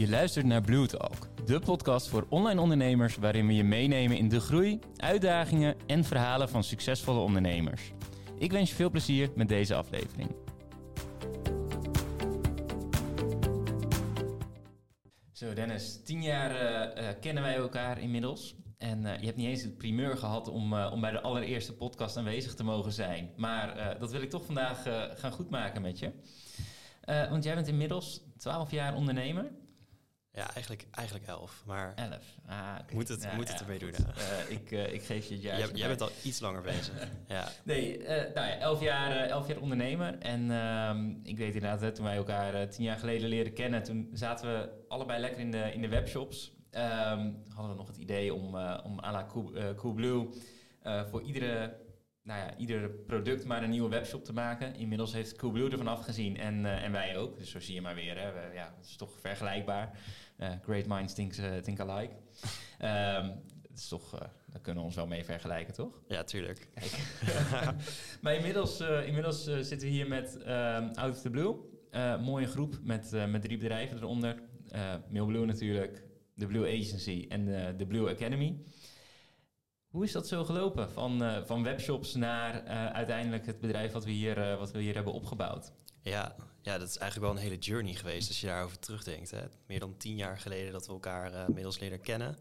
Je luistert naar Blue Talk, de podcast voor online ondernemers waarin we je meenemen in de groei, uitdagingen en verhalen van succesvolle ondernemers. Ik wens je veel plezier met deze aflevering. Zo Dennis, tien jaar uh, kennen wij elkaar inmiddels. En uh, je hebt niet eens het primeur gehad om, om bij de allereerste podcast aanwezig te mogen zijn. Maar dat wil ik toch vandaag gaan goedmaken met je. want jij bent inmiddels 12 jaar ondernemer. Ja, eigenlijk, eigenlijk elf. Maar elf. Ah, moet het, ja, moet het ermee doen. Uh, ik, uh, ik geef je het jaar. Jij, jij bent al iets langer bezig. ja. Nee, uh, nou ja, elf jaar, elf jaar ondernemer. En ehm, ik weet inderdaad, toen wij elkaar tien jaar geleden leren kennen, toen zaten we allebei lekker in de, in de webshops. Um, hadden we nog het idee om, om à la Coolblue voor iedere nou ja, ieder product maar een nieuwe webshop te maken. Inmiddels heeft Coolblue ervan afgezien en, uh, en wij ook. Dus zo zie je maar weer. Hè. We, ja, het is toch vergelijkbaar. Uh, great minds think, uh, think alike. um, het is toch, daar kunnen we ons wel mee vergelijken, toch? Ja, tuurlijk. Kijk. maar inmiddels, inmiddels zitten we hier met um, Out of the Blue. mooie groep met, met drie bedrijven eronder. Mailblue natuurlijk, de Blue Agency en de, de Blue Academy. Hoe is dat zo gelopen? Van, uh, van webshops naar uh, uiteindelijk het bedrijf wat we, hier, uh, wat we hier hebben opgebouwd? Ja, ja, dat is eigenlijk wel een hele journey geweest als je daarover terugdenkt. Hè. Meer dan tien jaar geleden dat we elkaar inmiddels leren kennen.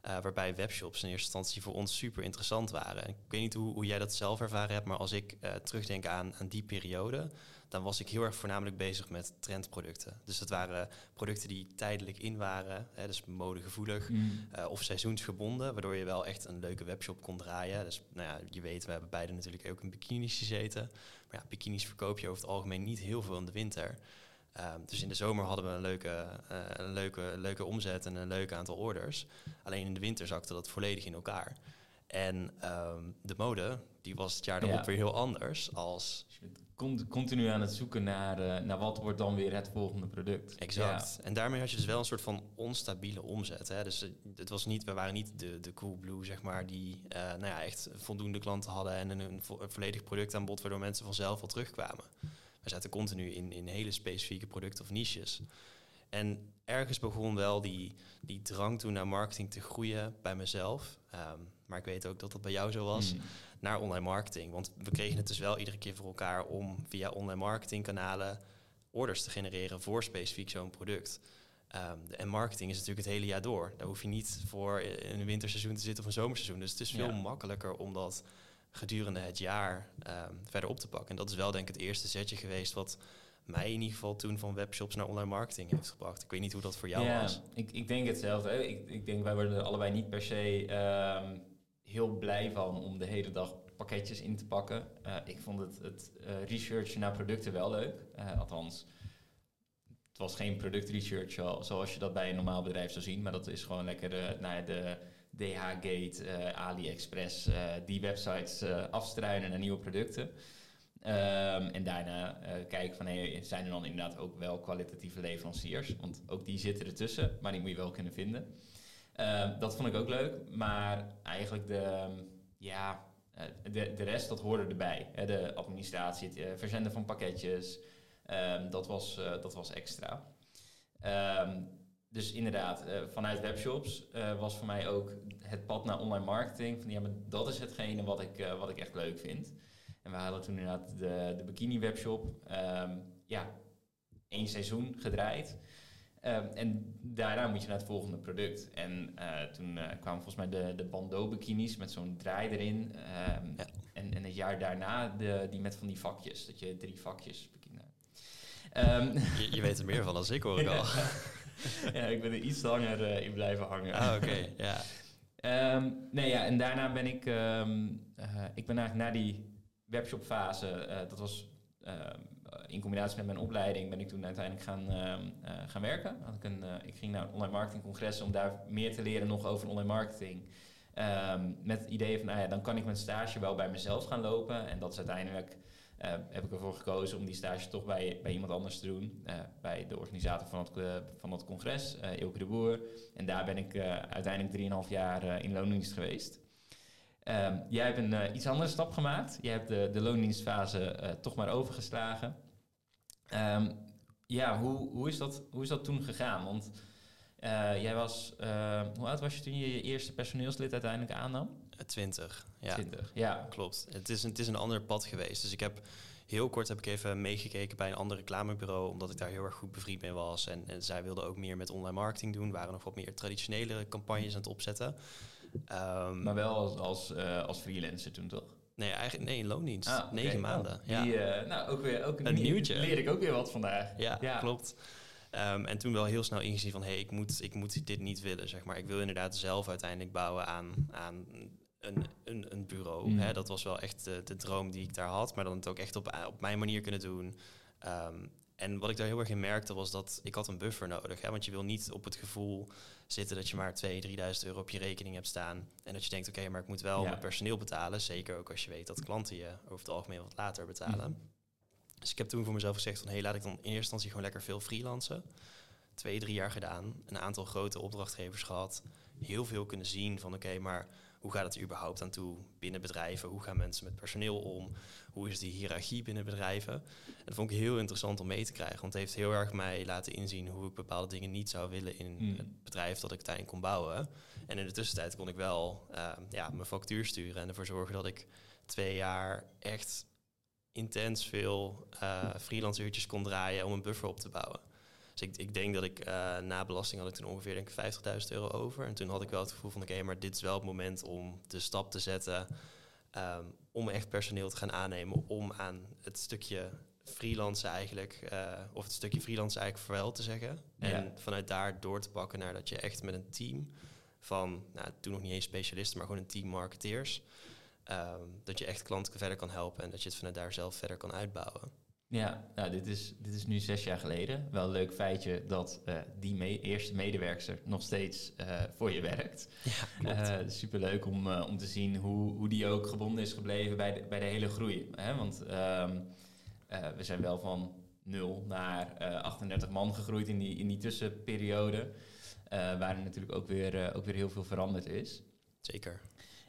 Waarbij webshops in eerste instantie voor ons super interessant waren. ik weet niet hoe, hoe jij dat zelf ervaren hebt, maar als ik terugdenk aan, aan die periode, dan was ik heel erg voornamelijk bezig met trendproducten. Dus dat waren producten die tijdelijk in waren, hè, dus modegevoelig mm. uh, of seizoensgebonden, waardoor je wel echt een leuke webshop kon draaien. Dus nou ja, je weet, we hebben beide natuurlijk ook in bikinis gezeten. Maar ja, bikinis verkoop je over het algemeen niet heel veel in de winter. Um, dus in de zomer hadden we een leuke, uh, een leuke, leuke omzet en een leuk aantal orders. Alleen in de winter zakte dat volledig in elkaar. En um, de mode, die was het jaar daarop ja. weer heel anders als... Continu aan het zoeken naar, uh, naar wat wordt dan weer het volgende product. Exact. Ja. En daarmee had je dus wel een soort van onstabiele omzet. Hè? Dus uh, het was niet, we waren niet de, de cool blue, zeg maar, die uh, nou ja, echt voldoende klanten hadden en een, een, vo een volledig product aanbod, waardoor mensen vanzelf al terugkwamen. We zaten continu in, in hele specifieke producten of niches. En ergens begon wel die, die drang toen naar marketing te groeien bij mezelf. Um, maar ik weet ook dat dat bij jou zo was. Mm. Naar online marketing. Want we kregen het dus wel iedere keer voor elkaar om via online marketingkanalen orders te genereren voor specifiek zo'n product. Um, en marketing is natuurlijk het hele jaar door. Daar hoef je niet voor in een winterseizoen te zitten of een zomerseizoen. Dus het is veel ja. makkelijker om dat gedurende het jaar um, verder op te pakken. En dat is wel denk ik het eerste zetje geweest wat mij in ieder geval toen van webshops naar online marketing heeft gebracht. Ik weet niet hoe dat voor jou ja, was. Ik, ik denk hetzelfde. Ik, ik denk wij worden allebei niet per se um, heel blij van om de hele dag pakketjes in te pakken. Uh, ik vond het, het uh, researchen naar producten wel leuk. Uh, althans, het was geen productresearch zoals je dat bij een normaal bedrijf zou zien. Maar dat is gewoon lekker naar de DH-gate, AliExpress, die websites afstruinen naar nieuwe producten. Um, en daarna kijken van, hey, zijn er dan inderdaad ook wel kwalitatieve leveranciers? Want ook die zitten ertussen, maar die moet je wel kunnen vinden. Uh, dat vond ik ook leuk, maar eigenlijk de, ja, de, de rest, dat hoorde erbij. De administratie, het verzenden van pakketjes, um, dat, was, dat was extra. Um, dus inderdaad, vanuit webshops was voor mij ook het pad naar online marketing. Van ja, maar dat is hetgene wat ik, wat ik echt leuk vind. En we hadden toen inderdaad de, de bikini webshop. Ja, één seizoen gedraaid. Um, en daarna moet je naar het volgende product. En toen kwamen volgens mij de, de Bando bikinis met zo'n draai erin. Um, ja. en, en het jaar daarna de, die met van die vakjes. Dat je drie vakjes bikini. je, je weet er meer van dan ik hoor ik al. ja, ik ben er iets langer uh, in blijven hangen. Ah, oké, ja. Um, nee, ja, en daarna ben ik, ik ben eigenlijk na die webshopfase, dat was in combinatie met mijn opleiding, ben ik toen uiteindelijk gaan, gaan werken. Ik, een, ik ging naar een online marketing congres om daar meer te leren nog over online marketing. Um, met het idee van, nou ja, dan kan ik mijn stage wel bij mezelf gaan lopen. En dat is uiteindelijk uh, heb ik ervoor gekozen om die stage toch bij, bij iemand anders te doen. Bij de organisator van het, van het congres, uh, de Boer. En daar ben ik uiteindelijk 3,5 jaar in loondienst geweest. Um, jij hebt een iets andere stap gemaakt. Jij hebt de, de loondienstfase toch maar overgeslagen. Um, ja, hoe, hoe, is dat, hoe is dat toen gegaan? Want jij was, hoe oud was je toen je je eerste personeelslid uiteindelijk aannam? 20, ja. 20, ja. Klopt. Het is, een, het is een ander pad geweest. Dus ik heb heel kort heb ik even meegekeken bij een ander reclamebureau, omdat ik daar heel erg goed bevriend mee was. En, en zij wilden ook meer met online marketing doen, waren nog wat meer traditionele campagnes aan het opzetten. Um, maar wel als, als, uh, als freelancer toen toch? Nee, eigenlijk nee, in loondienst. Ah, Negen maanden. Oh, die, ja. Uh, nou, ook weer ook een, nieuwtje. Leer ik ook weer wat vandaag. Ja, ja. klopt. Um, en toen wel heel snel ingezien van, hé, hey, ik, moet, ik moet dit niet willen, zeg maar. Ik wil inderdaad zelf uiteindelijk bouwen aan, aan een, een, een bureau. Mm. Hè? Dat was wel echt de, de, droom die ik daar had, maar dan het ook echt op, op mijn manier kunnen doen. Um, en wat ik daar heel erg in merkte was dat ik had een buffer nodig. Hè? Want je wil niet op het gevoel zitten dat je maar 2.000, 3.000 euro op je rekening hebt staan. En dat je denkt, oké, maar ik moet wel mijn personeel betalen. Zeker ook als je weet dat klanten je over het algemeen wat later betalen. Mm. Dus ik heb toen voor mezelf gezegd van, hé, hey, laat ik dan in eerste instantie gewoon lekker veel freelancen. Twee, drie jaar gedaan. Een aantal grote opdrachtgevers gehad. Heel veel kunnen zien van, oké, maar hoe gaat het überhaupt aan toe binnen bedrijven? Hoe gaan mensen met personeel om? Hoe is die hiërarchie binnen bedrijven? En dat vond ik heel interessant om mee te krijgen. Want het heeft heel erg mij laten inzien hoe ik bepaalde dingen niet zou willen in hmm. het bedrijf dat ik uiteindelijk kon bouwen. En in de tussentijd kon ik wel uh, ja, mijn factuur sturen en ervoor zorgen dat ik twee jaar echt intens veel uh, freelance uurtjes kon draaien om een buffer op te bouwen. Dus ik, ik denk dat ik uh, na belasting had ik toen ongeveer denk 50.000 euro over. En toen had ik wel het gevoel van oké, maar dit is wel het moment om de stap te zetten. Um, om echt personeel te gaan aannemen. Om aan het stukje freelance eigenlijk, uh, of het stukje freelance eigenlijk vooral te zeggen. En vanuit daar door te pakken naar dat je echt met een team van, nou toen nog niet eens specialisten, maar gewoon een team marketeers. Um, dat je echt klanten verder kan helpen en dat je het vanuit daar zelf verder kan uitbouwen. Ja, nou, dit, is, dit is nu zes jaar geleden. Wel een leuk feitje dat uh, die eerste medewerkster nog steeds uh, voor je werkt. Ja, uh, superleuk om, om te zien hoe, hoe die ook gebonden is gebleven bij de, bij de hele groei. Hè? Want um, we zijn wel van 0 naar 38 man gegroeid in die, in die tussenperiode. waarin natuurlijk ook weer, ook weer heel veel veranderd is. Zeker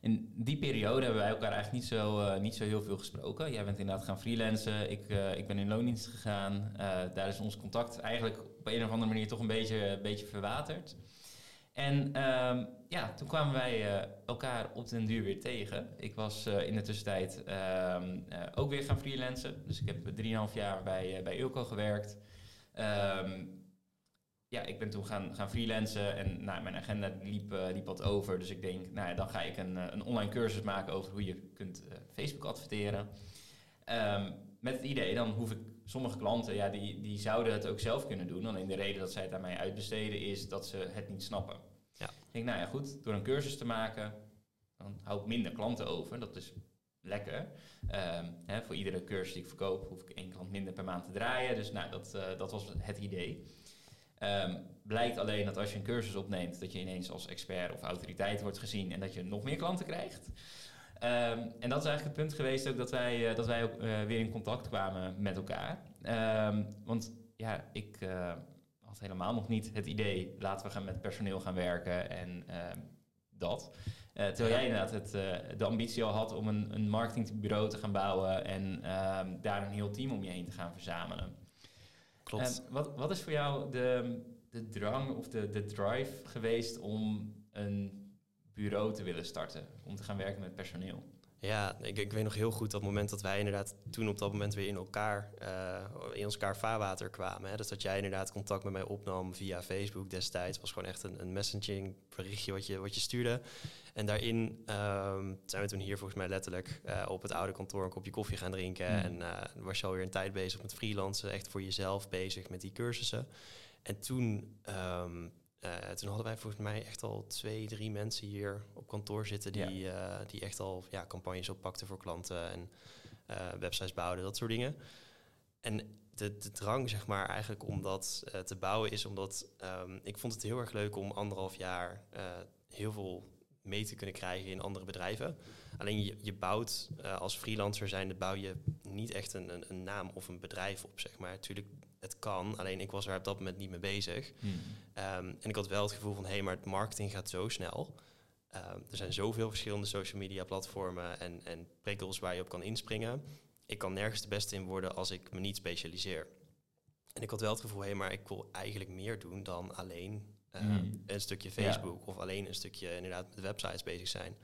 in die periode hebben wij elkaar eigenlijk niet zo, uh, niet zo heel veel gesproken. Jij bent inderdaad gaan freelancen, ik, uh, ik ben in loondienst gegaan. Uh, daar is ons contact eigenlijk op een of andere manier toch een beetje, een beetje verwaterd. En um, ja, toen kwamen wij elkaar op den duur weer tegen. Ik was in de tussentijd um, ook weer gaan freelancen. Dus ik heb 3,5 jaar bij, bij Ilco gewerkt. Um, ja, ik ben toen gaan, gaan freelancen en nou, mijn agenda liep, uh, liep wat over. Dus ik denk, nou ja, dan ga ik een, eh, een online cursus maken over hoe je kunt uh, Facebook adverteren. Um, met het idee, dan hoef ik sommige klanten, ja, die, die zouden het ook zelf kunnen doen. Alleen de reden dat zij het aan mij uitbesteden is dat ze het niet snappen. Ja. Ik denk, nou ja, goed, door een cursus te maken, dan hou ik minder klanten over. Dat is lekker. Um, hè, voor iedere cursus die ik verkoop, hoef ik één klant minder per maand te draaien. Dus nou, dat, uh, dat was het idee. Um, blijkt alleen dat als je een cursus opneemt, dat je ineens als expert of autoriteit wordt gezien en dat je nog meer klanten krijgt. Um, en dat is eigenlijk het punt geweest ook dat wij, uh, dat wij ook uh, weer in contact kwamen met elkaar. Um, want ja, ik uh, had helemaal nog niet het idee, laten we gaan met personeel gaan werken en dat. terwijl jij inderdaad het, de ambitie al had om een, een marketingbureau te gaan bouwen en daar een heel team om je heen te gaan verzamelen. Wat, wat is voor jou de, de drang of de, de drive geweest om een bureau te willen starten? Om te gaan werken met personeel? Ja, ik, ik weet nog heel goed dat moment dat wij inderdaad toen op dat moment weer in elkaar, uh, in ons elkaar vaarwater kwamen. Hè. Dus dat jij inderdaad contact met mij opnam via Facebook destijds. was gewoon echt een, een messaging berichtje wat je, wat je stuurde. En daarin um, zijn we toen hier volgens mij letterlijk uh, op het oude kantoor een kopje koffie gaan drinken. Mm. En uh, was je alweer een tijd bezig met freelancen, echt voor jezelf bezig met die cursussen. En toen, um, uh, toen hadden wij volgens mij echt al twee, drie mensen hier op kantoor zitten die, ja. die echt al ja, campagnes oppakten voor klanten en websites bouwden, dat soort dingen. En de, de drang, zeg maar, eigenlijk om dat te bouwen is omdat um, ik vond het heel erg leuk om anderhalf jaar heel veel mee te kunnen krijgen in andere bedrijven. Alleen je, je bouwt als freelancer zijnde bouw je niet echt een, een, een, naam of een bedrijf op, zeg maar. Natuurlijk, het kan, alleen ik was er op dat moment niet mee bezig. Hmm. Um, en ik had wel het gevoel van, hé, hey, maar het marketing gaat zo snel. Um, er zijn zoveel verschillende social media platformen en, en prikkels waar je op kan inspringen. Ik kan nergens de beste in worden als ik me niet specialiseer. En ik had wel het gevoel, hé, hey, maar ik wil eigenlijk meer doen dan alleen eh, Mm. een stukje Facebook of alleen een stukje inderdaad met websites bezig zijn.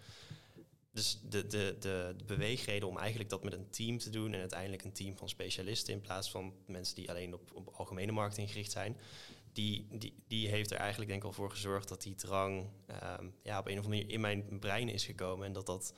Dus de, de, de, de beweegreden om eigenlijk dat met een team te doen en uiteindelijk een team van specialisten in plaats van mensen die alleen op, op algemene marketing gericht zijn, die, die, die heeft er eigenlijk denk ik al voor gezorgd dat die drang ehm, ja, op een of andere manier in mijn brein is gekomen en dat dat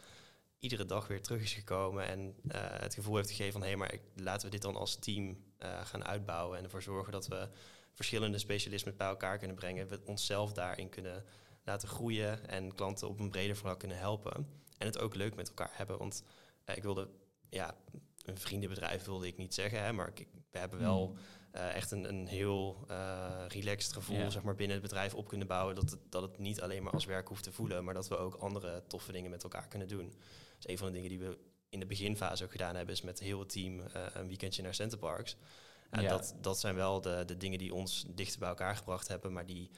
iedere dag weer terug is gekomen en eh, het gevoel heeft gegeven van hé, maar ik, laten we dit dan als team eh, gaan uitbouwen en ervoor zorgen dat we verschillende specialismen bij elkaar kunnen brengen, we onszelf daarin kunnen laten groeien en klanten op een breder vlak kunnen helpen. En het ook leuk met elkaar hebben. Want eh, ik wilde, ja, een vriendenbedrijf wilde ik niet zeggen, hè, maar ik, we hebben wel Hmm. eh, echt een, een heel eh, relaxed gevoel Ja. zeg maar, binnen het bedrijf op kunnen bouwen. Dat het, dat het niet alleen maar als werk hoeft te voelen, maar dat we ook andere toffe dingen met elkaar kunnen doen. Dus een van de dingen die we in de beginfase ook gedaan hebben, is met heel het team een weekendje naar Centerparks. En Ja. dat, dat zijn wel de, de dingen die ons dichter bij elkaar gebracht hebben, maar die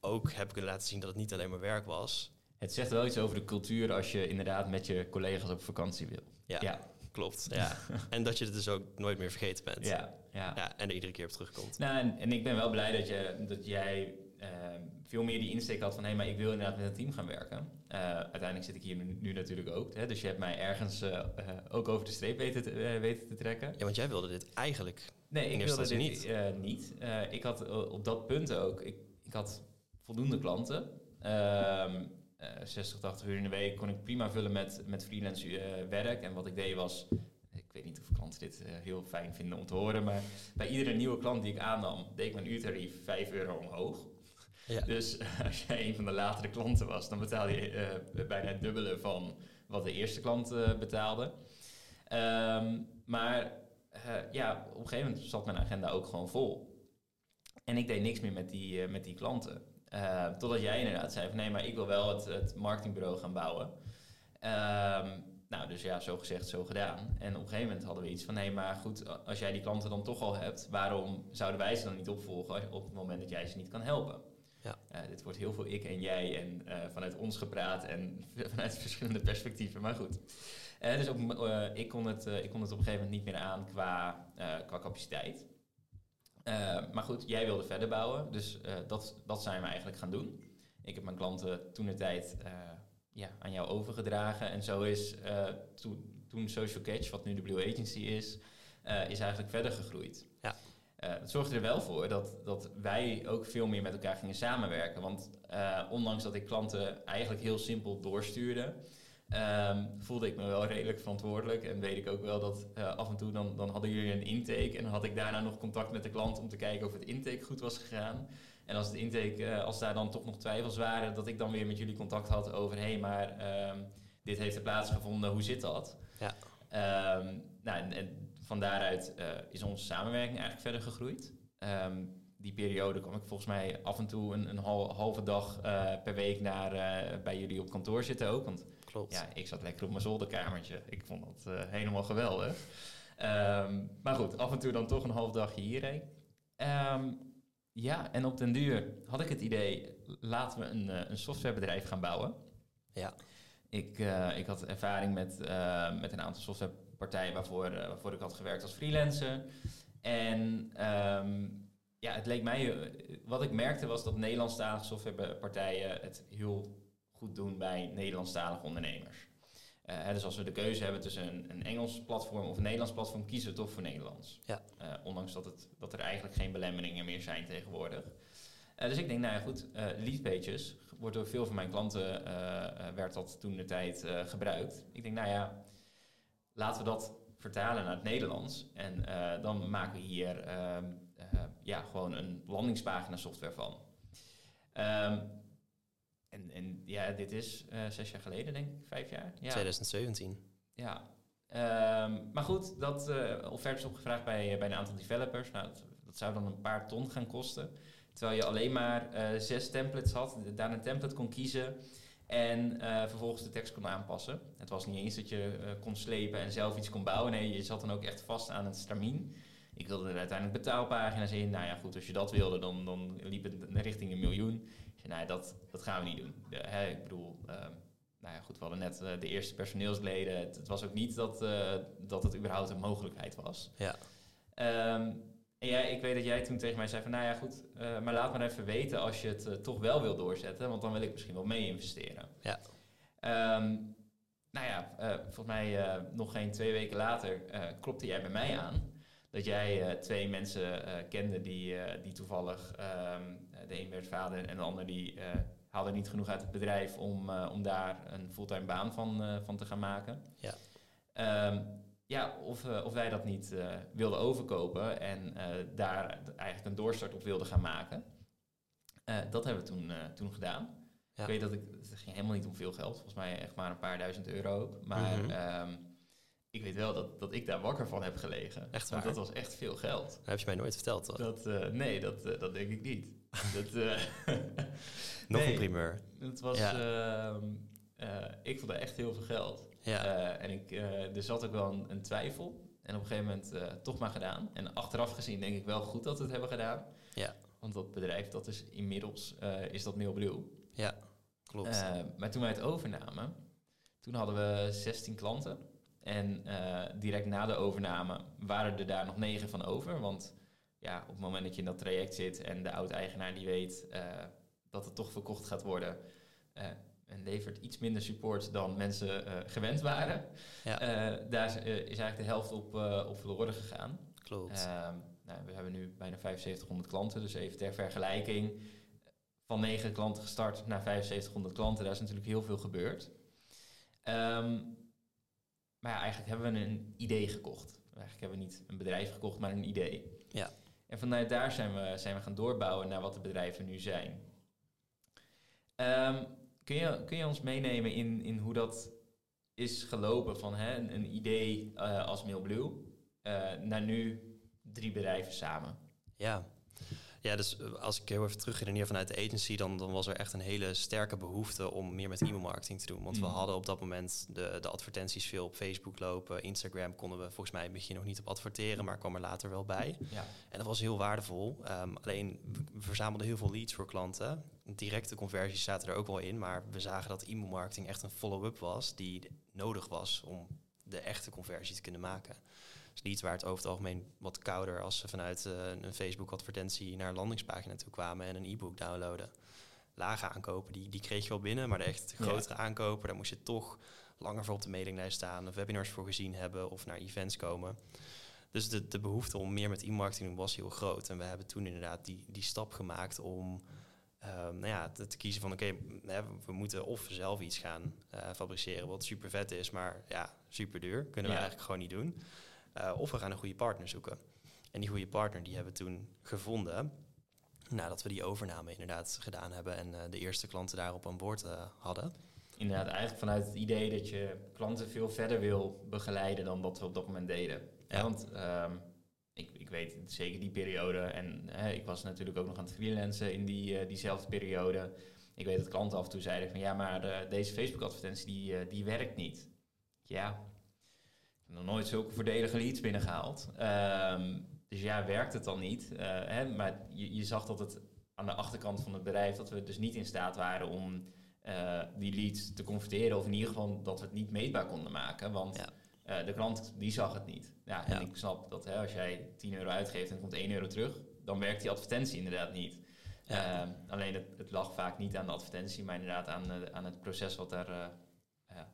ook hebben kunnen laten zien dat het niet alleen maar werk was. Het zegt wel iets over de cultuur als je inderdaad met je collega's op vakantie wil. Ja, ja, klopt. Ja. en dat je het dus ook nooit meer vergeten bent. ja. ja. Ja, en er iedere keer op terugkomt. Nou, en, en ik ben wel blij dat, je, dat jij eh, veel meer die insteek had van... hé, maar ik wil inderdaad met een team gaan werken. Eh, uiteindelijk zit ik hier nu, nu natuurlijk ook. Hè, dus je hebt mij ergens eh, eh, ook over de streep weten te, weten te trekken. Ja, want jij wilde dit eigenlijk. Nee, ik wilde dit niet. niet. Ik had op dat punt ook... Ik, ik had voldoende klanten. Ehm, eh 60, 80 uur in de week kon ik prima vullen met, met freelance eh, werk. En wat ik deed was... Ik weet niet of klanten dit eh, heel fijn vinden om te horen, maar bij iedere nieuwe klant die ik aannam, deed ik mijn uurtarief 5 euro omhoog. Ja. Dus als jij een van de latere klanten was, dan betaalde je eh, bijna het dubbele van wat de eerste klant betaalde. Ehm, maar ja, op een gegeven moment zat mijn agenda ook gewoon vol. En ik deed niks meer met die, met die klanten. Eh, totdat jij inderdaad zei van nee, maar ik wil wel het, het marketingbureau gaan bouwen. Ehm, nou, dus ja, zo gezegd, zo gedaan. En op een gegeven moment hadden we iets van nee, maar goed, als jij die klanten dan toch al hebt, waarom zouden wij ze dan niet opvolgen op het moment dat jij ze niet kan helpen? Ja. Eh, dit wordt heel veel ik en jij en eh, vanuit ons gepraat en vanuit verschillende perspectieven, maar goed. Eh, dus op, ik, kon het, ik kon het op een gegeven moment niet meer aan qua, qua capaciteit. Eh, maar goed, jij wilde verder bouwen, dus eh, dat, dat zijn we eigenlijk gaan doen. Ik heb mijn klanten toen de tijd eh, ja, aan jou overgedragen. En zo is eh, toen, toen Social Catch, wat nu de Blue Agency is, is eigenlijk verder gegroeid. Ja. Dat zorgde er wel voor dat, dat wij ook veel meer met elkaar gingen samenwerken. Want ondanks dat ik klanten eigenlijk heel simpel doorstuurde, ehm, voelde ik me wel redelijk verantwoordelijk. En weet ik ook wel dat eh, af en toe dan, dan hadden jullie een intake. En dan had ik daarna nog contact met de klant om te kijken of het intake goed was gegaan. En als het intake, eh, als daar dan toch nog twijfels waren, dat ik dan weer met jullie contact had over hé, hey, maar ehm, dit heeft er plaatsgevonden, hoe zit dat? Ja. Ehm, nou, en, en van daaruit eh, is onze samenwerking eigenlijk verder gegroeid. Die periode kwam ik volgens mij af en toe een, een hal- halve dag per week naar, bij jullie op kantoor zitten ook. Want Klopt. ja, ik zat lekker op mijn zolderkamertje. Ik vond dat eh, helemaal geweldig. Ehm, maar goed, af en toe dan toch een half dagje hierheen. Ehm, ja, en op den duur had ik het idee, laten we een, eh, een softwarebedrijf gaan bouwen. Ja. Ik, eh, ik had ervaring met, met een aantal softwarepartijen waarvoor, waarvoor ik had gewerkt als freelancer. En ehm, ja, het leek mij, wat ik merkte was dat Nederlandstalige softwarepartijen het heel goed doen bij Nederlandstalige ondernemers. Eh, dus als we de keuze hebben tussen een, een Engels platform of een Nederlands platform, kiezen we toch voor Nederlands. Ja. Eh, ondanks dat, het, dat er eigenlijk geen belemmeringen meer zijn tegenwoordig. Eh, dus ik denk, nou ja, goed, leadpages wordt door veel van mijn klanten, werd dat toen de tijd gebruikt. Ik denk, nou ja, laten we dat vertalen naar het Nederlands. En dan maken we hier ehm, eh, ja, gewoon een landingspagina software van. Ehm, en, en ja, dit is eh, zes jaar geleden, denk ik, vijf jaar. Ja. 2017. Ja. Ehm, maar goed, dat eh offerte is opgevraagd bij, bij een aantal developers. Nou, dat, dat zou dan een paar ton gaan kosten. Terwijl je alleen maar eh, zes templates had, daar een template kon kiezen en eh, vervolgens de tekst kon aanpassen. Het was niet eens dat je eh, kon slepen en zelf iets kon bouwen. Nee, je zat dan ook echt vast aan het stramien. Ik wilde er uiteindelijk betaalpagina's in. Nou ja, goed, als je dat wilde, dan, dan liep het richting een miljoen. Dat, dat gaan we niet doen. De, hè, ik bedoel, ehm, nou ja, goed, we hadden net eh, de eerste personeelsleden. Het, het was ook niet dat, eh, dat het überhaupt een mogelijkheid was. Ja. Ehm, en ja, ik weet dat jij toen tegen mij zei van, nou ja, goed, uh, maar laat maar even weten als je het toch wel wil doorzetten, want dan wil ik misschien wel mee investeren. Ja. Um, nou ja, volgens mij nog geen twee weken later klopte jij bij mij aan dat jij twee mensen kende die, die toevallig, um, de een werd vader en de ander die haalde niet genoeg uit het bedrijf om, om daar een fulltime baan van, van te gaan maken. Ja. Um, ja, of, of wij dat niet wilden overkopen en daar eigenlijk een doorstart op wilden gaan maken. dat hebben we toen, toen gedaan. Ja. Ik weet dat ik, het ging helemaal niet om veel geld, volgens mij echt maar een paar duizend euro. Maar mm -hmm. um, ik weet wel dat, dat ik daar wakker van heb gelegen. Echt waar? Want dat was echt veel geld. Dat heb je mij nooit verteld, toch? Dat, nee, dat, dat denk ik niet. Dat, Nog nee, een primeur. Het was, ja. ik vond dat echt heel veel geld. Ja. Uh, en ik, er zat ook wel een, een, twijfel. En op een gegeven moment toch maar gedaan. En achteraf gezien denk ik wel goed dat we het hebben gedaan. Ja. Want dat bedrijf, dat is inmiddels, is dat Mailblue. Ja, klopt. maar toen wij het overnamen, toen hadden we 16 klanten. En direct na de overname waren er daar nog 9 van over. Want ja, op het moment dat je in dat traject zit en de oud-eigenaar die weet dat het toch verkocht gaat worden en levert iets minder support dan mensen uh, gewend waren. Ja. Daar is eigenlijk de helft op, op verloren gegaan. Klopt. Ehm, nou, we hebben nu bijna 7500 klanten, dus even ter vergelijking. Van 9 klanten gestart naar 7500 klanten, daar is natuurlijk heel veel gebeurd. Um, maar ja, eigenlijk hebben we een idee gekocht. Eigenlijk hebben we niet een bedrijf gekocht, maar een idee. Ja. En vanuit daar zijn we, zijn we gaan doorbouwen naar wat de bedrijven nu zijn. Um, Kun je, kun je ons meenemen in, in hoe dat is gelopen van hè, een, idee uh, als Mailblue uh, naar nu drie bedrijven samen? Ja. Ja, dus eh, als ik heel even terug redeneer vanuit de agency, dan, dan was er echt een hele sterke behoefte om meer met e-mailmarketing te doen. Want we hadden op dat moment de, de advertenties veel op Facebook lopen. Instagram konden we volgens mij in het begin nog niet op adverteren, maar kwam er later wel bij. Ja. En dat was heel waardevol. Um, alleen we verzamelden heel veel leads voor klanten. Directe conversies zaten er ook wel in, maar we zagen dat e-mailmarketing echt een follow-up was die nodig was om de echte conversie te kunnen maken is niet waar het over het algemeen wat kouder als ze vanuit uh, een Facebook-advertentie naar een landingspagina toe kwamen en een e-book downloaden. Lage aankopen, die, die kreeg je wel binnen, maar de echt grotere ja. aankopen, daar moest je toch langer voor op de mailinglijst staan, of webinars voor gezien hebben of naar events komen. Dus de, de behoefte om meer met e-marketing te doen was heel groot. En we hebben toen inderdaad die, die stap gemaakt om um, nou ja, te, te, kiezen van oké, okay, we moeten of zelf iets gaan uh, fabriceren wat super vet is, maar ja, super duur. Kunnen we Ja. eigenlijk gewoon niet doen. Uh, of we gaan een goede partner zoeken. En die goede partner die hebben we toen gevonden. Nadat we die overname inderdaad gedaan hebben en uh, de eerste klanten daarop aan boord uh, hadden. Inderdaad, eigenlijk vanuit het idee dat je klanten veel verder wil begeleiden dan wat we op dat moment deden. Ja. Want um, ik, ik weet zeker die periode, en ik was natuurlijk ook nog aan het freelancen in die, diezelfde periode. Ik weet dat klanten af en toe zeiden van ja, maar deze Facebook-advertentie die, die werkt niet. Ja, nog nooit zulke voordelige leads binnengehaald. Um, dus ja, werkt het dan niet? Uh, hè? Maar je, je, zag dat het aan de achterkant van het bedrijf, dat we dus niet in staat waren om uh, die leads te converteren. Of in ieder geval dat we het niet meetbaar konden maken. Want ja. uh, de klant die zag het niet. Ja, en Ja. ik snap dat hè, als jij 10 euro uitgeeft en komt 1 euro terug, dan werkt die advertentie inderdaad niet. Ja. Um, alleen het, het, lag vaak niet aan de advertentie, maar inderdaad aan, aan het proces wat daar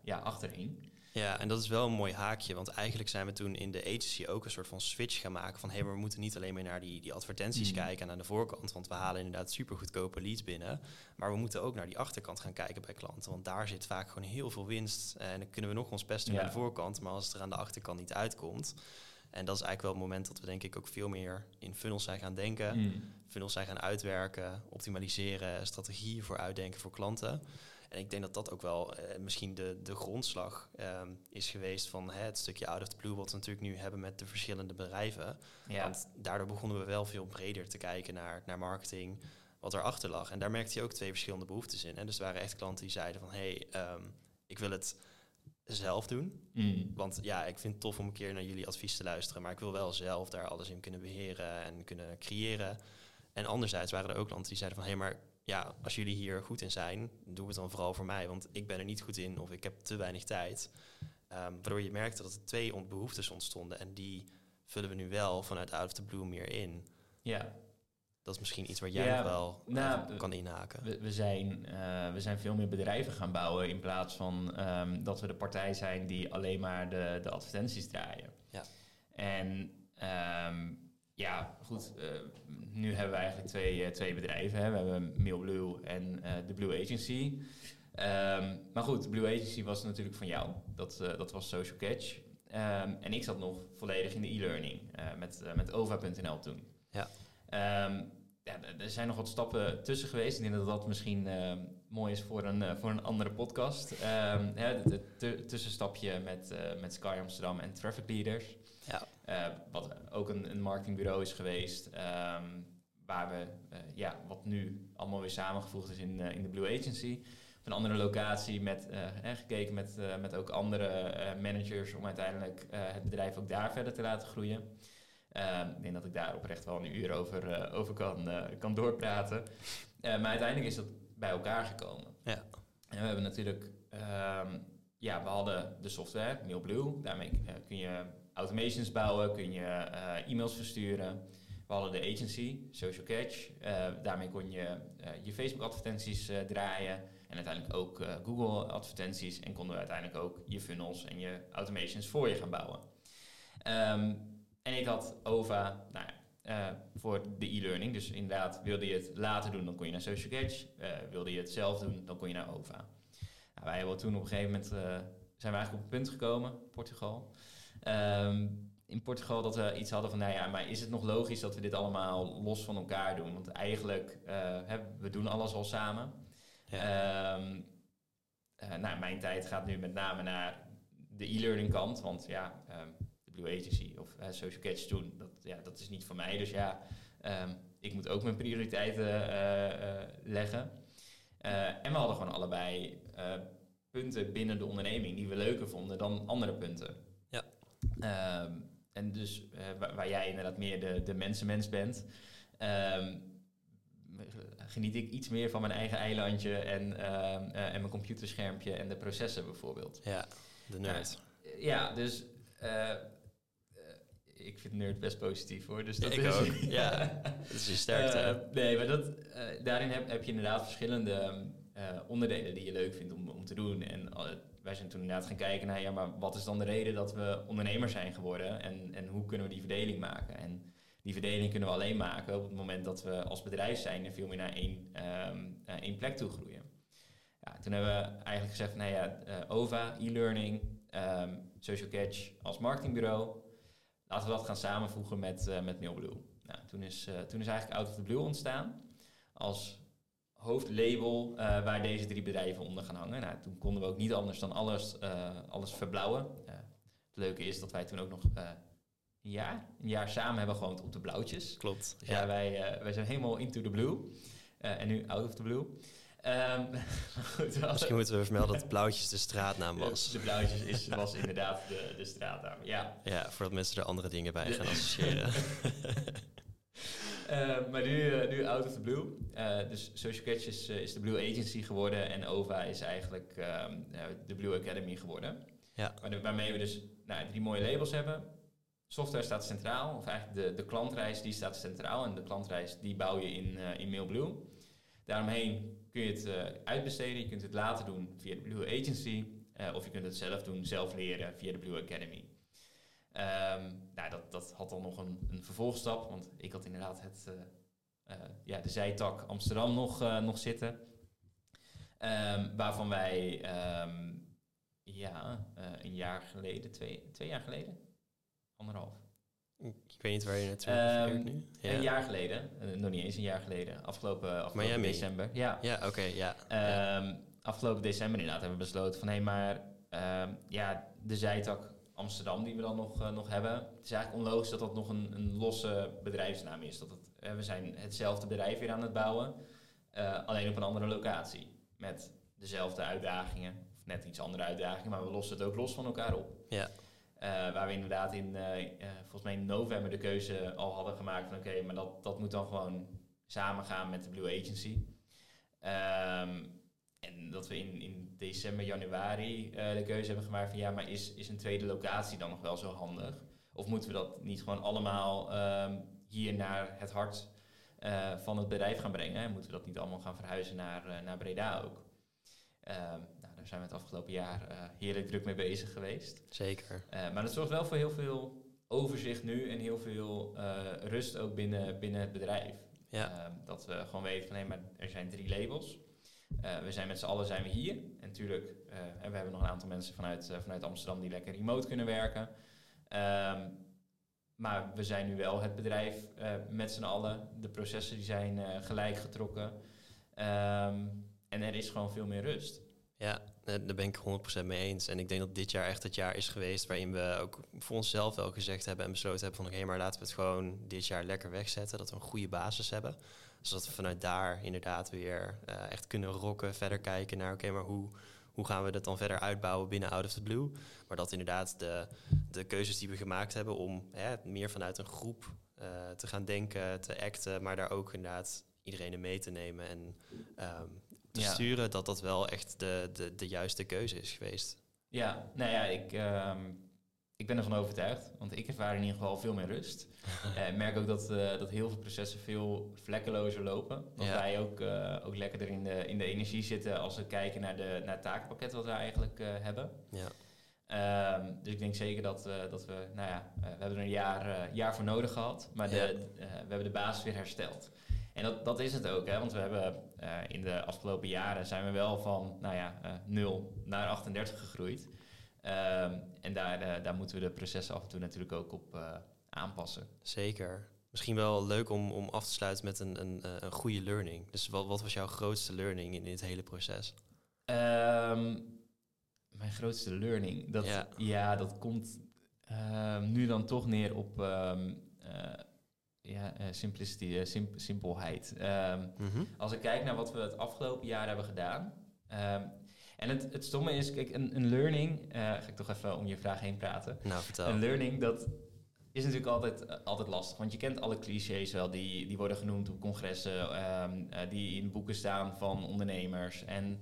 ja, achter hing. Ja, en dat is wel een mooi haakje, want eigenlijk zijn we toen in de agency ook een soort van switch gaan maken van hé, hey, we moeten niet alleen maar naar die, die advertenties Mhm. kijken en aan de voorkant, want we halen inderdaad super goedkope leads binnen, maar we moeten ook naar die achterkant gaan kijken bij klanten, want daar zit vaak gewoon heel veel winst en dan kunnen we nog ons best doen Ja. aan de voorkant, maar als het er aan de achterkant niet uitkomt, en dat is eigenlijk wel het moment dat we denk ik ook veel meer in funnels zijn gaan denken, Mm. funnels zijn gaan uitwerken, optimaliseren, strategieën voor uitdenken voor klanten. En ik denk dat dat ook wel eh, misschien de, de grondslag ehm, is geweest van hè, het stukje out of the blue wat we natuurlijk nu hebben met de verschillende bedrijven. Ja. Want daardoor begonnen we wel veel breder te kijken naar, naar marketing, wat erachter lag. En daar merkte je ook twee verschillende behoeftes in. Hè. Dus er waren echt klanten die zeiden van hé, hey, ehm, ik wil het zelf doen. Mm. Want ja, ik vind het tof om een keer naar jullie advies te luisteren, maar ik wil wel zelf daar alles in kunnen beheren en kunnen creëren. En anderzijds waren er ook klanten die zeiden van hé, hey, maar ja, als jullie hier goed in zijn, doe het dan vooral voor mij, want ik ben er niet goed in of ik heb te weinig tijd. Um, waardoor je merkte dat er twee behoeftes ontstonden en die vullen we nu wel vanuit Out of the Blue meer in. Ja, Dat is misschien iets waar jij Ja, nog wel nou, kan inhaken. we, we, zijn, eh, we zijn veel meer bedrijven gaan bouwen in plaats van ehm, dat we de partij zijn die alleen maar de, de advertenties draaien. Ja. En ehm, ja, goed, eh, nu hebben we eigenlijk twee, eh, twee bedrijven. Hè. We hebben Mailblue en eh, de Blue Agency. Ehm, maar goed, Blue Agency was natuurlijk van jou. Dat, dat was Social Catch. Ehm, en ik zat nog volledig in de e-learning met, met ova.nl toen. Ja. Ehm, ja, er zijn nog wat stappen tussen geweest. Ik denk dat dat misschien mooi is voor een, voor een andere podcast. Hè, het het tu- tussenstapje met, met Sky Amsterdam en Traffic Leaders. Ja. Eh, wat ook een, een marketingbureau is geweest. ehm, waar we, eh, ja, wat nu allemaal weer samengevoegd is in, eh, in de Blue Agency. Op een andere locatie met, eh, hè, gekeken met, met ook andere managers om uiteindelijk het bedrijf ook daar verder te laten groeien. Ehm, ik denk dat ik daar oprecht wel een uur over, over kan, kan doorpraten. Maar uiteindelijk is dat bij elkaar gekomen. Ja. En we hebben natuurlijk, ehm, ja, we hadden de software, Mailblue. Daarmee kun je automations bouwen, kun je eh, e-mails versturen. We hadden de agency, Social Catch. Eh, daarmee kon je eh, je Facebook-advertenties draaien. En uiteindelijk ook Google-advertenties. En konden we uiteindelijk ook je funnels en je automations voor je gaan bouwen. Ehm, en ik had OVA nou, voor de e-learning. Dus inderdaad, wilde je het later doen, dan kon je naar Social Catch. Wilde je het zelf doen, dan kon je naar OVA. Nou, wij hebben toen op een gegeven moment... zijn we eigenlijk op een punt gekomen, Portugal. Ehm, in Portugal dat we iets hadden van, nou ja, maar is het nog logisch dat we dit allemaal los van elkaar doen? Want eigenlijk, hè, we doen alles al samen. Ja. Ehm, eh, nou, mijn tijd gaat nu met name naar de e-learning kant. Want ja, ehm, de Blue Agency of eh, Social Catch doen, dat, ja, dat is niet van mij. Dus ja, ik moet ook mijn prioriteiten leggen. En we hadden gewoon allebei punten binnen de onderneming die we leuker vonden dan andere punten. Ehm, en dus eh, waar, waar jij inderdaad meer de, de mensenmens bent, ehm, geniet ik iets meer van mijn eigen eilandje en, ehm, eh, en mijn computerschermpje en de processen bijvoorbeeld. ja, de nerd. Ja, dus eh, ik vind nerd best positief hoor. Dus dat ik is, ook. Ja, dat is je sterkte. nee, maar dat, daarin heb, heb je inderdaad verschillende onderdelen die je leuk vindt om, om te doen. En wij zijn toen inderdaad gaan kijken naar, ja, maar wat is dan de reden dat we ondernemer zijn geworden? En, en hoe kunnen we die verdeling maken? En die verdeling kunnen we alleen maken op het moment dat we als bedrijf zijn en veel meer naar één, eh, één plek toe groeien. Ja, toen hebben we eigenlijk gezegd van, nou ja, eh, OVA, e-learning, ehm, Social Catch als marketingbureau. Laten we dat gaan samenvoegen met, eh met Mailblue. Nou, toen, is, eh, toen is eigenlijk Out of the Blue ontstaan als hoofdlabel eh, waar deze drie bedrijven onder gaan hangen. Nou, toen konden we ook niet anders dan alles, eh, alles verbouwen. Eh, het leuke is dat wij toen ook nog een, jaar, een jaar samen hebben gewoond op de blauwtjes. Klopt. Dus ja, wij, wij zijn helemaal into the blue. En nu out of the blue. Ehm, goed, Misschien moeten we vermelden dat Blauwtjes de straatnaam was. de blauwtjes is, was inderdaad de, de straatnaam. Ja, Ja, voordat mensen er andere dingen bij gaan associëren. Eh, maar nu, eh, nu out of the blue. Eh, dus Social Catch is, is de Blue Agency geworden en OVA is eigenlijk ehm, eh, de Blue Academy geworden. Ja. Waarde- waarmee we dus nou, drie mooie labels hebben. Software staat centraal, of eigenlijk de, de klantreis die staat centraal. En de klantreis die bouw je in, in Mailblue. Daaromheen kun je het uitbesteden. Je kunt het later doen via de Blue Agency. of je kunt het zelf doen, zelf leren via de Blue Academy. Ehm, nou, dat, dat had dan nog een, een vervolgstap, want ik had inderdaad het, eh, eh, ja, de zijtak Amsterdam nog, eh, nog zitten. Ehm, waarvan wij ehm, ja, een jaar geleden, twee, twee jaar geleden, anderhalf, Ik weet niet waar je naartoe Ehm, refereert nu. Ja, een jaar geleden, nog niet eens een jaar geleden, afgelopen, afgelopen Miami. december. Ja, ja oké, ja. ja. Afgelopen december inderdaad hebben we besloten van hé, maar ehm, ja, de zijtak Amsterdam die we dan nog, eh, nog hebben. Het is eigenlijk onlogisch dat dat nog een, een losse bedrijfsnaam is. Dat het, eh, we zijn hetzelfde bedrijf weer aan het bouwen, eh, alleen op een andere locatie. Met dezelfde uitdagingen, of net iets andere uitdagingen, maar we lossen het ook los van elkaar op. Ja. Waar we inderdaad in, volgens mij in november de keuze al hadden gemaakt van oké, maar dat, dat moet dan gewoon samengaan met de Blue Agency. Ehm, en dat we in, in december, januari eh, de keuze hebben gemaakt van ja, maar is, is een tweede locatie dan nog wel zo handig? Of moeten we dat niet gewoon allemaal ehm, hier naar het hart eh, van het bedrijf gaan brengen? En moeten we dat niet allemaal gaan verhuizen naar, uh, naar Breda ook? Ehm, nou, daar zijn we het afgelopen jaar heerlijk druk mee bezig geweest. Zeker. maar dat zorgt wel voor heel veel overzicht nu en heel veel rust ook binnen, binnen het bedrijf. Ja. Ehm, dat we gewoon weten van hé, maar er zijn drie labels. We zijn met z'n allen zijn we hier. En natuurlijk, en we hebben nog een aantal mensen vanuit, vanuit Amsterdam die lekker remote kunnen werken. Um, maar we zijn nu wel het bedrijf met z'n allen. De processen die zijn gelijk getrokken. Um, en er is gewoon veel meer rust. Ja, daar ben ik 100% mee eens. En ik denk dat dit jaar echt het jaar is geweest waarin we ook voor onszelf wel gezegd hebben en besloten hebben van oké, maar laten we het gewoon dit jaar lekker wegzetten. Dat we een goede basis hebben. Zodat we vanuit daar inderdaad weer uh, echt kunnen rocken, verder kijken naar oké, maar hoe, hoe gaan we dat dan verder uitbouwen binnen Out of the Blue. Maar dat inderdaad de, de keuzes die we gemaakt hebben om meer vanuit een groep uh, te gaan denken, te acten, maar daar ook inderdaad iedereen in mee te nemen en um, te ja. sturen, dat dat wel echt de, de, de juiste keuze is geweest. Ja, nou ja, ik, um, ik ben ervan overtuigd, want ik ervaar in ieder geval veel meer rust. uh, ik merk ook dat, uh, dat heel veel processen veel vlekkelozer lopen. Dat ja. wij ook, uh, ook lekkerder in de, in de energie zitten als we kijken naar, de, naar het takenpakket wat we eigenlijk hebben. Ja. Um, dus ik denk zeker dat, dat we, nou ja, we hebben er een jaar, jaar voor nodig gehad, maar de, ja. we hebben de basis weer hersteld. En dat, dat is het ook, hè, want we hebben in de afgelopen jaren zijn we wel van, nou ja, 0 naar 38 gegroeid. Um, en daar, uh, daar moeten we de processen af en toe natuurlijk ook op aanpassen. Zeker. Misschien wel leuk om, om af te sluiten met een, een, een goede learning. Dus wat, wat was jouw grootste learning in dit hele proces? Um, mijn grootste learning? Dat, ja. ja dat komt um, nu dan toch neer op um, uh, ja, simplicity, simp simpelheid. Mm -hmm. Als ik kijk naar wat we het afgelopen jaar hebben gedaan... En het, het stomme is, kijk, een, een learning, uh, ga ik toch even om je vraag heen praten. Nou, vertel. Een learning, dat is natuurlijk altijd, uh, altijd lastig. Want je kent alle clichés wel, die, die worden genoemd op congressen, um, uh, die in boeken staan van ondernemers. En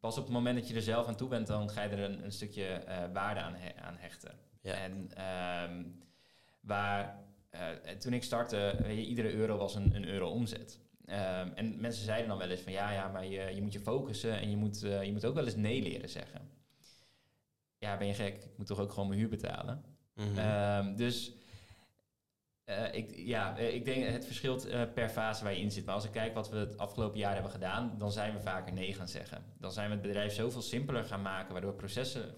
pas op het moment dat je er zelf aan toe bent, dan ga je er een, een stukje waarde aan, he aan hechten. Ja. En um, waar, toen ik startte, weet je, iedere euro was een, een euro omzet. Um, en mensen zeiden dan wel eens van ja, ja, maar je, je moet je focussen en je moet, uh, je moet ook wel eens nee leren zeggen. Ja, ben je gek? Ik moet toch ook gewoon mijn huur betalen. Mm -hmm. um, dus uh, ik, ja, eh, ik denk het verschilt uh, per fase waar je in zit. Maar als ik kijk wat we het afgelopen jaar hebben gedaan, dan zijn we vaker nee gaan zeggen. Dan zijn we het bedrijf zoveel simpeler gaan maken, waardoor processen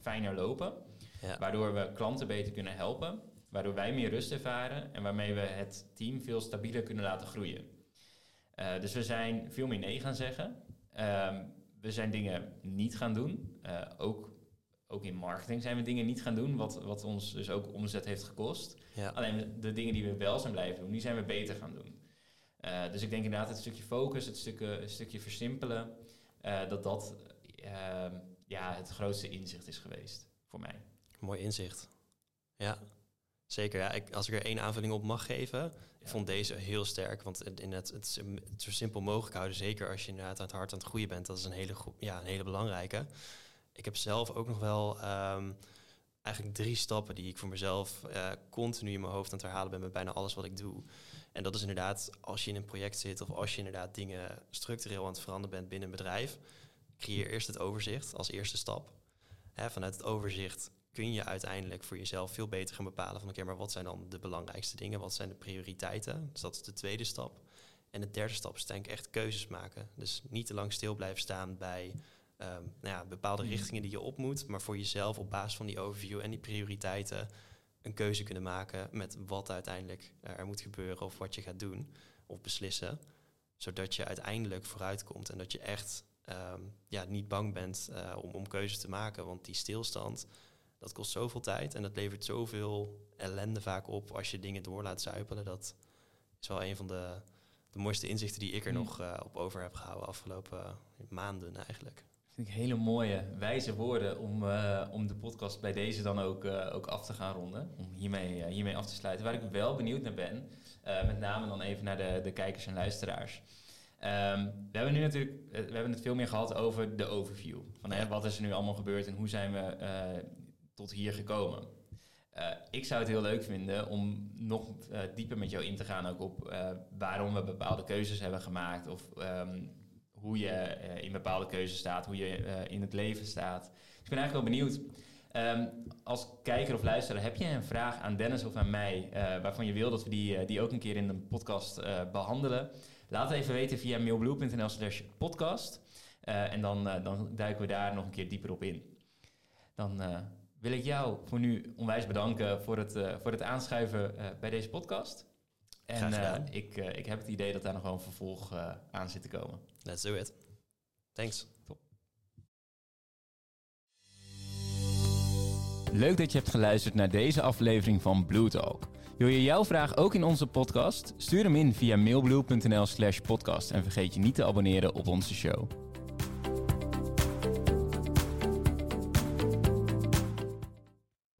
fijner lopen. Ja. Waardoor we klanten beter kunnen helpen. Waardoor wij meer rust ervaren en waarmee we het team veel stabieler kunnen laten groeien. Uh, dus we zijn veel meer nee gaan zeggen. Um, we zijn dingen niet gaan doen. Uh, ook, ook in marketing zijn we dingen niet gaan doen, wat, wat ons dus ook omzet heeft gekost. Ja. Alleen de dingen die we wel zijn blijven doen, die zijn we beter gaan doen. Uh, dus ik denk inderdaad het stukje focus, het stukje, het stukje versimpelen, dat dat ehm, ja, het grootste inzicht is geweest voor mij. Mooi inzicht. Ja, zeker. Ja, ik, als ik er één aanvulling op mag geven, ik vond deze heel sterk, want in het, het, het, zo simpel mogelijk houden, zeker als je inderdaad aan het hart aan het groeien bent, dat is een hele, ja, een hele belangrijke. Ik heb zelf ook nog wel um, eigenlijk drie stappen die ik voor mezelf uh, continu in mijn hoofd aan het herhalen ben met bijna alles wat ik doe. En dat is inderdaad, als je in een project zit of als je inderdaad dingen structureel aan het veranderen bent binnen een bedrijf, creëer eerst het overzicht als eerste stap. Hè, vanuit het overzicht kun je uiteindelijk voor jezelf veel beter gaan bepalen van oké, maar wat zijn dan de belangrijkste dingen? Wat zijn de prioriteiten? Dus dat is de tweede stap. En de derde stap is denk ik echt keuzes maken. Dus niet te lang stil blijven staan bij um, nou ja, bepaalde hmm. richtingen die je op moet, maar voor jezelf op basis van die overview en die prioriteiten een keuze kunnen maken met wat uiteindelijk er moet gebeuren of wat je gaat doen of beslissen. Zodat je uiteindelijk vooruitkomt en dat je echt um, ja, niet bang bent uh, om, om keuzes te maken. Want die stilstand, dat kost zoveel tijd en dat levert zoveel ellende vaak op als je dingen door laat zuipelen. Dat is wel een van de, de mooiste inzichten die ik er mm. nog uh, op over heb gehouden afgelopen uh, maanden eigenlijk. Vind ik hele mooie, wijze woorden om, uh, om de podcast bij deze dan ook, ook af te gaan ronden. Om hiermee, hiermee af te sluiten. Waar ik wel benieuwd naar ben, met name dan even naar de, de kijkers en luisteraars. Um, we hebben nu natuurlijk, we hebben het veel meer gehad over de overview. Van hè, wat is er nu allemaal gebeurd en hoe zijn we tot hier gekomen. ik zou het heel leuk vinden om nog dieper met jou in te gaan ook op waarom we bepaalde keuzes hebben gemaakt of ehm, hoe je in bepaalde keuzes staat, hoe je in het leven staat. Ik ben eigenlijk wel benieuwd. Ehm, als kijker of luisteraar, heb je een vraag aan Dennis of aan mij waarvan je wil dat we die, die ook een keer in een podcast behandelen? Laat het even weten via mailblue.nl slash podcast. En dan, dan duiken we daar nog een keer dieper op in. Dan wil ik jou voor nu onwijs bedanken voor het, voor het aanschuiven bij deze podcast. En ik, ik heb het idee dat daar nog wel een vervolg aan zit te komen. Let's do it. Thanks. Top. Leuk dat je hebt geluisterd naar deze aflevering van Blue Talk. Wil je jouw vraag ook in onze podcast? Stuur hem in via mailblue.nl slash podcast en vergeet je niet te abonneren op onze show.